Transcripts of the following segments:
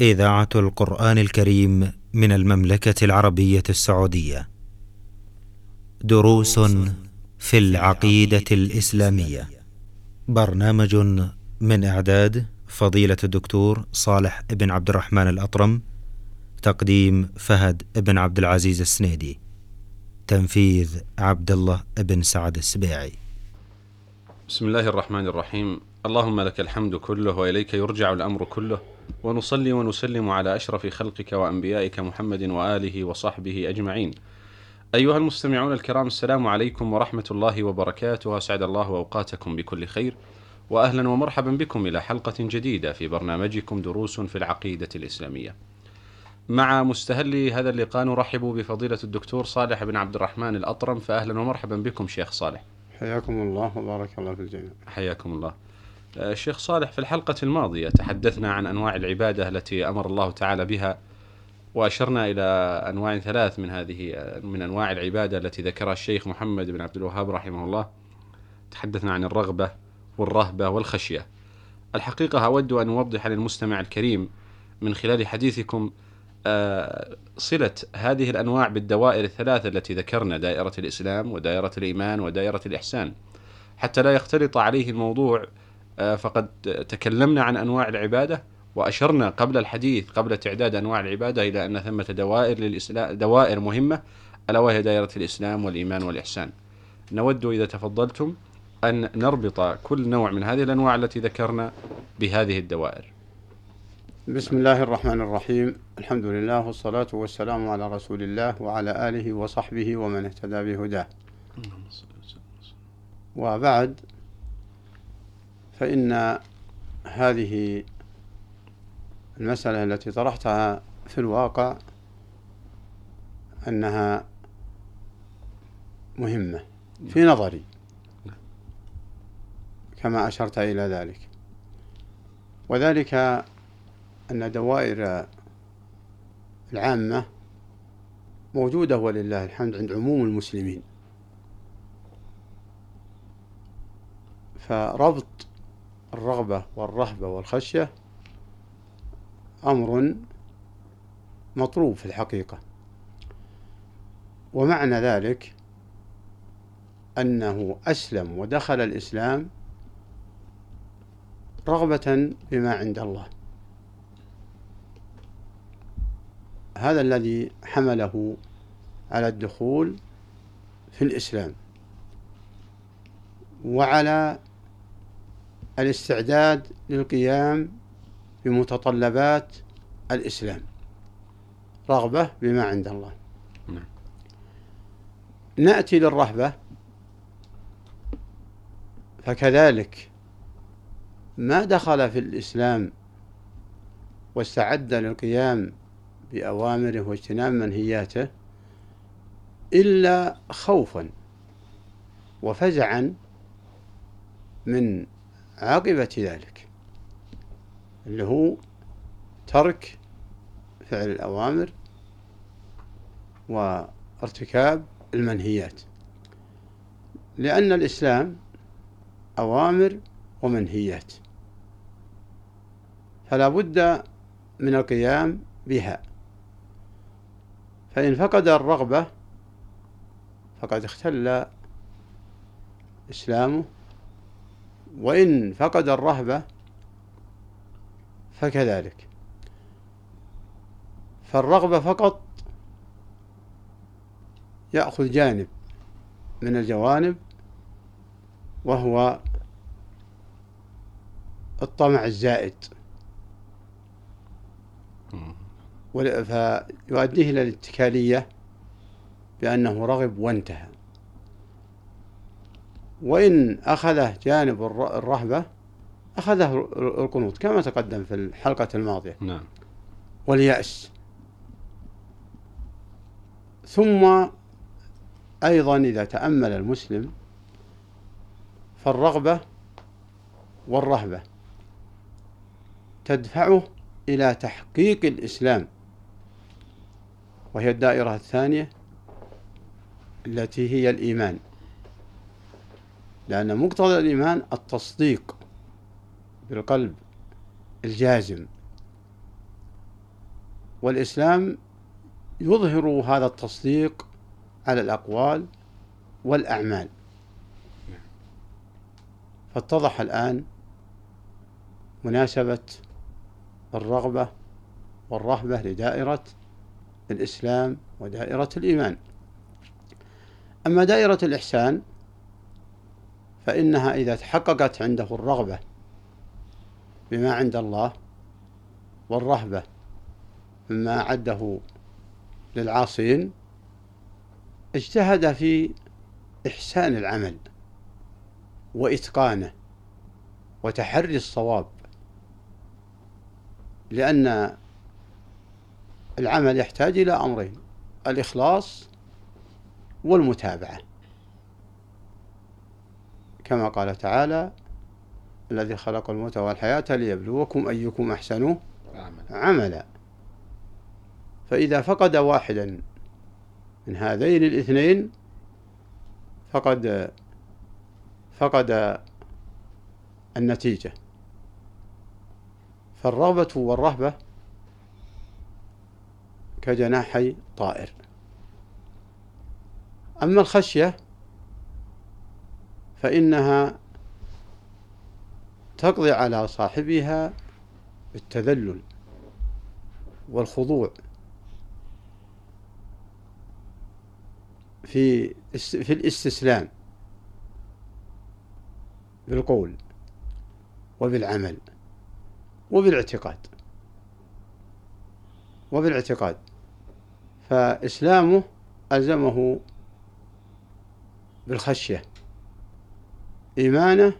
إذاعة القرآن الكريم من المملكة العربية السعودية. دروس في العقيدة الإسلامية. برنامج من إعداد فضيلة الدكتور صالح بن عبد الرحمن الأطرم. تقديم فهد بن عبد العزيز السنيدي. تنفيذ عبد الله بن سعد السبيعي. بسم الله الرحمن الرحيم اللهم لك الحمد كله وإليك يرجع الأمر كله ونصلي ونسلم على أشرف خلقك وأنبيائك محمد وآله وصحبه أجمعين. أيها المستمعون الكرام السلام عليكم ورحمة الله وبركاته واسعد الله أوقاتكم بكل خير واهلا ومرحبا بكم إلى حلقة جديدة في برنامجكم دروس في العقيدة الإسلامية. مع مستهل هذا اللقاء نرحب بفضيلة الدكتور صالح بن عبد الرحمن الأطرم فاهلا ومرحبا بكم شيخ صالح. حياكم الله وبارك الله في الجميع حياكم الله. آه، الشيخ صالح في الحلقة الماضية تحدثنا عن أنواع العبادة التي أمر الله تعالى بها وأشرنا إلى أنواع ثلاث من هذه من أنواع العبادة التي ذكرها الشيخ محمد بن عبد الوهاب رحمه الله. تحدثنا عن الرغبة والرهبة والخشية. الحقيقة أود أن أوضح للمستمع الكريم من خلال حديثكم آه، صلة هذه الأنواع بالدوائر الثلاثة التي ذكرنا دائرة الإسلام ودائرة الإيمان ودائرة الإحسان. حتى لا يختلط عليه الموضوع آه، فقد تكلمنا عن أنواع العبادة وأشرنا قبل الحديث قبل تعداد أنواع العبادة إلى أن ثمة دوائر للإسلام دوائر مهمة ألا وهي دائرة الإسلام والإيمان والإحسان. نود إذا تفضلتم أن نربط كل نوع من هذه الأنواع التي ذكرنا بهذه الدوائر. بسم الله الرحمن الرحيم. الحمد لله والصلاة والسلام على رسول الله وعلى آله وصحبه ومن اهتدى بهداه. وبعد فإن هذه المسألة التي طرحتها في الواقع أنها مهمة في نظري كما أشرت إلى ذلك. وذلك أن دوائر العامة موجودة ولله الحمد عند عموم المسلمين. فربط الرغبة والرهبة والخشية أمر مطلوب في الحقيقة. ومعنى ذلك أنه أسلم ودخل الإسلام رغبة بما عند الله. هذا الذي حمله على الدخول في الإسلام. وعلى الاستعداد للقيام بمتطلبات الإسلام. رغبة بما عند الله. نعم. نأتي للرهبة. فكذلك ما دخل في الإسلام واستعد للقيام بأوامره واجتناب منهياته إلا خوفا وفزعا من عاقبة ذلك اللي هو ترك فعل الأوامر وارتكاب المنهيات. لأن الإسلام أوامر ومنهيات فلا بد من القيام بها. فإن فقد الرغبة فقد اختل إسلامه وإن فقد الرهبة فكذلك. فالرغبة فقط يأخذ جانب من الجوانب وهو الطمع الزائد. فيؤديه إلى الاتكالية بأنه رغب وانتهى. وإن أخذه جانب الرهبة أخذه القنوط كما تقدم في الحلقة الماضية. نعم. واليأس. ثم أيضا إذا تأمل المسلم فالرغبة والرهبة تدفعه إلى تحقيق الإسلام. وهي الدائرة الثانية التي هي الإيمان. لأن مقتضى الإيمان التصديق بالقلب الجازم. والإسلام يظهر هذا التصديق على الأقوال والأعمال. فاتضح الآن مناسبة الرغبة والرهبة لدائرة الإسلام ودائرة الإيمان. أما دائرة الإحسان فإنها إذا تحققت عنده الرغبة بما عند الله والرهبة مما أعده للعاصين اجتهد في إحسان العمل وإتقانه وتحري الصواب لأن العمل يحتاج إلى أمرين الإخلاص والمتابعة. كما قال تعالى الذي خلق الموت والحياة ليبلوكم أيكم أحسن عملا. فإذا فقد واحدا من هذين الاثنين فقد فقد النتيجة. فالرغبة والرهبة كجناحي طائر. أما الخشية فإنها تقضي على صاحبها بالتذلل والخضوع. في في الاستسلام بالقول وبالعمل وبالاعتقاد. وبالاعتقاد. فإسلامه ألزمه بالخشية. إيمانه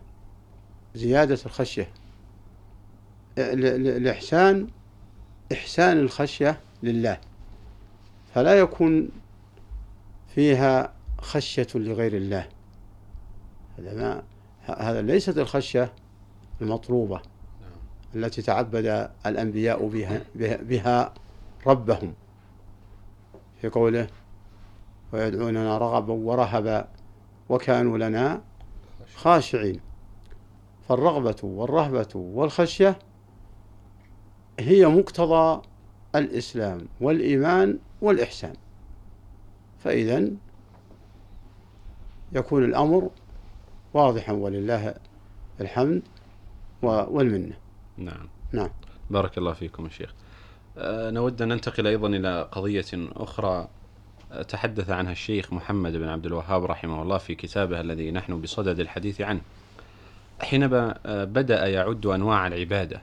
زيادة الخشية. الإحسان إحسان الخشية لله. فلا يكون فيها خشية لغير الله. هذا ما هذا ليست الخشية المطلوبة. التي تعبد الأنبياء بها, بها ربهم. في قوله ويدعوننا رغبا ورهبا وكانوا لنا خاشعين. فالرغبة والرهبة والخشية هي مقتضى الإسلام والإيمان والإحسان. فإذا يكون الأمر واضحا ولله الحمد والمنة. نعم. نعم. بارك الله فيكم يا شيخ. أه نود أن ننتقل أيضا إلى قضية أخرى. تحدث عنها الشيخ محمد بن عبد الوهاب رحمه الله في كتابه الذي نحن بصدد الحديث عنه. حينما أه، بدأ يعد أنواع العبادة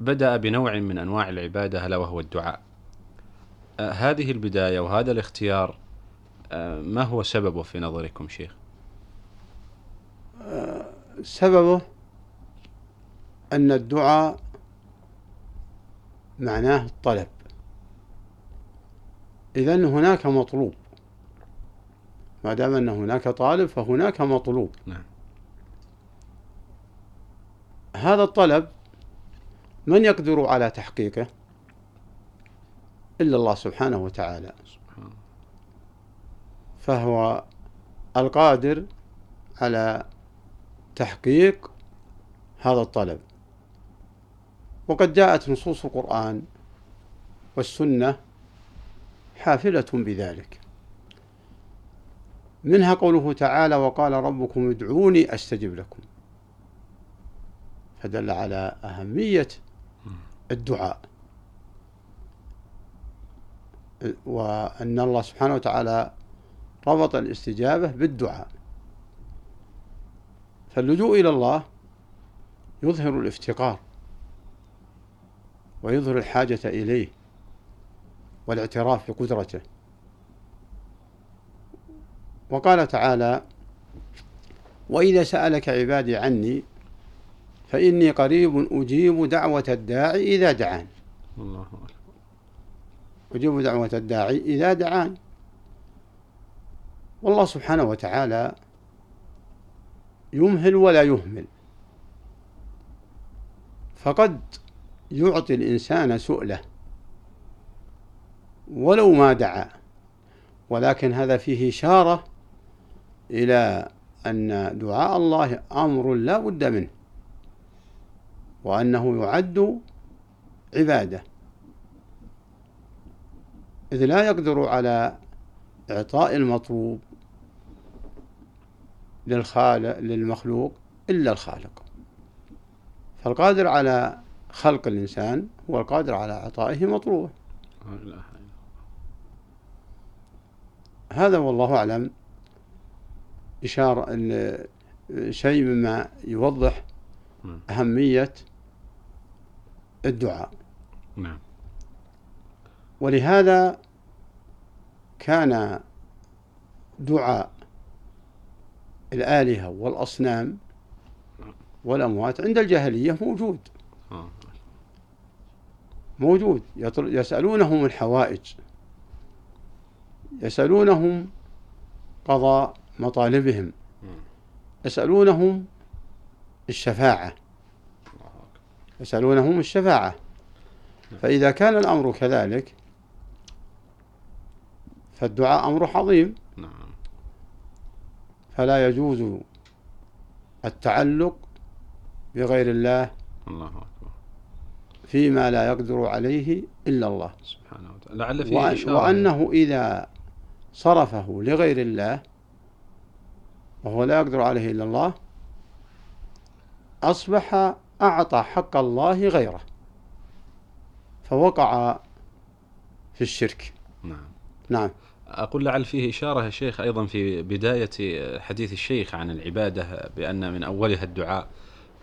بدأ بنوع من أنواع العبادة ألا وهو الدعاء. أه، هذه البداية وهذا الاختيار ما هو سببه في نظركم شيخ؟ سببه أن الدعاء معناه الطلب. إذا هناك مطلوب. ما دام أن هناك طالب فهناك مطلوب. نعم. هذا الطلب من يقدر على تحقيقه؟ إلا الله سبحانه وتعالى. فهو القادر على تحقيق هذا الطلب. وقد جاءت نصوص القرآن والسنة حافلة بذلك. منها قوله تعالى وقال ربكم ادعوني أستجب لكم. فدل على أهمية الدعاء. وأن الله سبحانه وتعالى ربط الاستجابة بالدعاء. فاللجوء إلى الله يظهر الافتقار ويظهر الحاجة إليه. والاعتراف بقدرته. وقال تعالى وإذا سألك عبادي عني فإني قريب أجيب دعوة الداعي إذا دعان. الله أجيب دعوة الداعي إذا دعان. والله سبحانه وتعالى يمهل ولا يهمل. فقد يعطي الإنسان سؤله. ولو ما دعا. ولكن هذا فيه إشارة إلى أن دعاء الله أمر لا بد منه وأنه يعد عبادة. إذ لا يقدر على إعطاء المطلوب للخالق للمخلوق إلا الخالق. فالقادر على خلق الإنسان هو القادر على إعطائه مطلوبه. هذا والله أعلم إشارة شيء مما يوضح نعم. أهمية الدعاء. نعم. ولهذا كان دعاء الآلهة والأصنام والأموات عند الجاهلية موجود. آه. موجود. يسألونهم الحوائج. يسألونهم قضاء مطالبهم. يسألونهم الشفاعة. يسألونهم الشفاعة. فإذا كان الأمر كذلك فالدعاء أمر عظيم. نعم. فلا يجوز التعلق بغير الله الله أكبر. فيما لا يقدر عليه إلا الله. سبحانه وتعالى. لعل فيه وأنه إذا صرفه لغير الله وهو لا يقدر عليه إلا الله أصبح أعطى حق الله غيره فوقع في الشرك. نعم. نعم. أقول لعل فيه إشارة يا شيخ أيضا في بداية حديث الشيخ عن العبادة بأن من أولها الدعاء.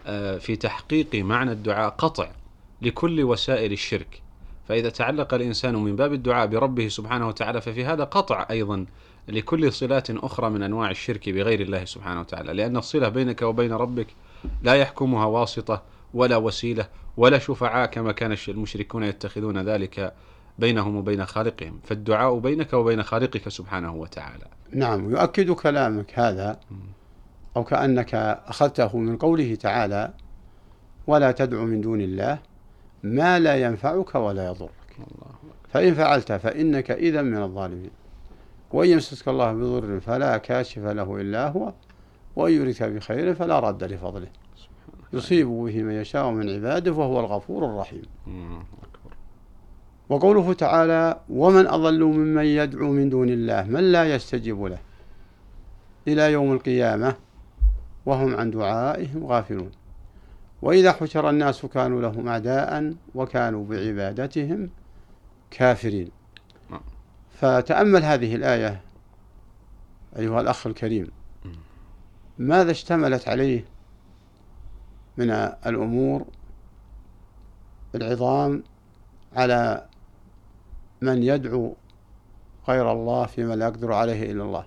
آه، في تحقيق معنى الدعاء قطع لكل وسائل الشرك. فإذا تعلق الإنسان من باب الدعاء بربه سبحانه وتعالى ففي هذا قطع أيضا لكل صلات أخرى من أنواع الشرك بغير الله سبحانه وتعالى لأن الصلة بينك وبين ربك لا يحكمها واسطة ولا وسيلة ولا شفعاء كما كان المشركون يتخذون ذلك بينهم وبين خالقهم. فالدعاء بينك وبين خالقك سبحانه وتعالى. نعم يؤكد كلامك هذا أو كأنك أخذته من قوله تعالى ولا تدع من دون الله ما لا ينفعك ولا يضرك. فإن فعلت فإنك إذا من الظالمين. وإن يمسسك الله بضر فلا كاشف له إلا هو وإن يردك بخير فلا رد لفضله. يصيب به من يشاء من عباده وهو الغفور الرحيم. وقوله تعالى ومن أضل ممن يدعو من دون الله من لا يستجيب له إلى يوم القيامة وهم عن دعائهم غافلون. وإذا حشر الناس كانوا لهم أعداء وكانوا بعبادتهم كافرين. فتأمل هذه الآية أيها الأخ الكريم. ماذا اشتملت عليه من الأمور العظام على من يدعو غير الله فيما لا يقدر عليه إلا الله؟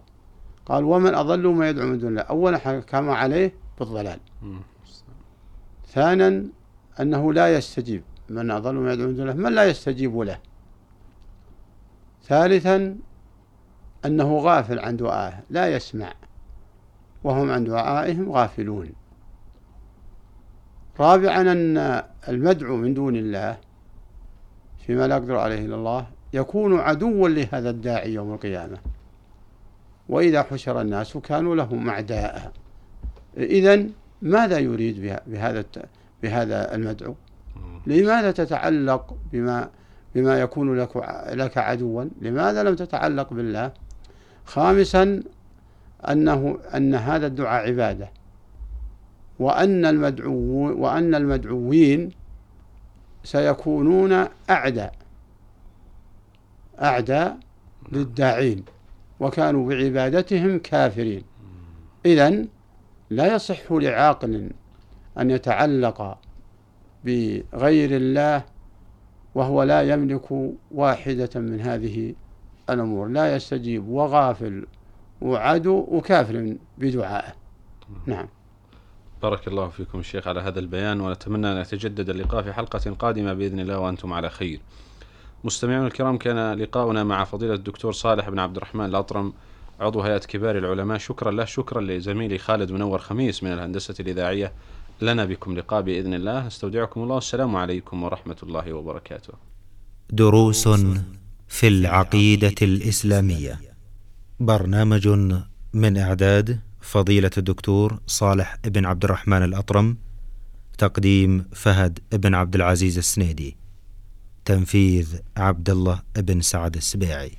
قال ومن أضل ما يدعو من دون الله. أولا حكم عليه بالضلال. ثانيا أنه لا يستجيب. من أضل ما يدعو من دون الله من لا يستجيب له. ثالثا أنه غافل عن دعائه لا يسمع. وهم عن دعائهم غافلون. رابعا أن المدعو من دون الله فيما لا يقدر عليه إلا الله يكون عدوا لهذا الداعي يوم القيامة. وإذا حشر الناس كانوا لهم أعداء. إذا ماذا يريد بهذا بهذا المدعو؟ لماذا تتعلق بما بما يكون لك لك عدوا؟ لماذا لم تتعلق بالله؟ خامسا أنه أن هذا الدعاء عبادة وأن المدعو وأن المدعوين سيكونون أعداء أعداء للداعين وكانوا بعبادتهم كافرين إذا لا يصح لعاقل أن يتعلق بغير الله وهو لا يملك واحدة من هذه الأمور. لا يستجيب وغافل وعدو وكافر بدعائه. نعم. بارك الله فيكم الشيخ على هذا البيان ونتمنى أن يتجدد اللقاء في حلقة قادمة بإذن الله وأنتم على خير. مستمعينا الكرام كان لقاؤنا مع فضيلة الدكتور صالح بن عبد الرحمن الأطرم عضو هيئة كبار العلماء شكرا له شكرا لزميلي خالد منور خميس من الهندسة الإذاعية. لنا بكم لقاء بإذن الله. استودعكم الله. السلام عليكم ورحمة الله وبركاته. دروس في العقيدة الإسلامية. برنامج من إعداد فضيلة الدكتور صالح بن عبد الرحمن الأطرم تقديم فهد بن عبد العزيز السنيدي تنفيذ عبد الله بن سعد السبيعي.